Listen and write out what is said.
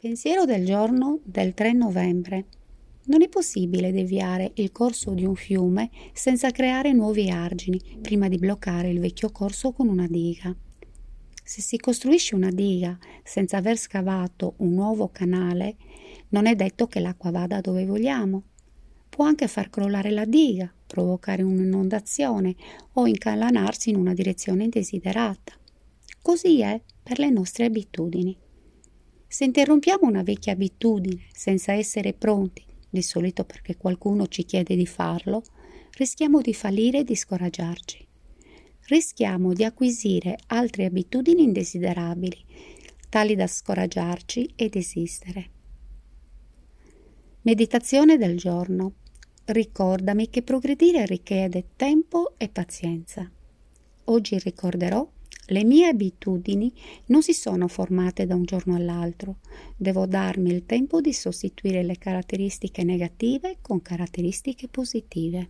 Pensiero del giorno del 3 novembre. Non è possibile deviare il corso di un fiume senza creare nuovi argini prima di bloccare il vecchio corso con una diga. Se si costruisce una diga senza aver scavato un nuovo canale, non è detto che l'acqua vada dove vogliamo. Può anche far crollare la diga, provocare un'inondazione o incalanarsi in una direzione indesiderata. Così è per le nostre abitudini. Se interrompiamo una vecchia abitudine senza essere pronti, di solito perché qualcuno ci chiede di farlo, rischiamo di fallire e di scoraggiarci. Rischiamo di acquisire altre abitudini indesiderabili, tali da scoraggiarci e desistere. Meditazione del giorno. Ricordami che progredire richiede tempo e pazienza. Oggi ricorderò le mie abitudini non si sono formate da un giorno all'altro. Devo darmi il tempo di sostituire le caratteristiche negative con caratteristiche positive.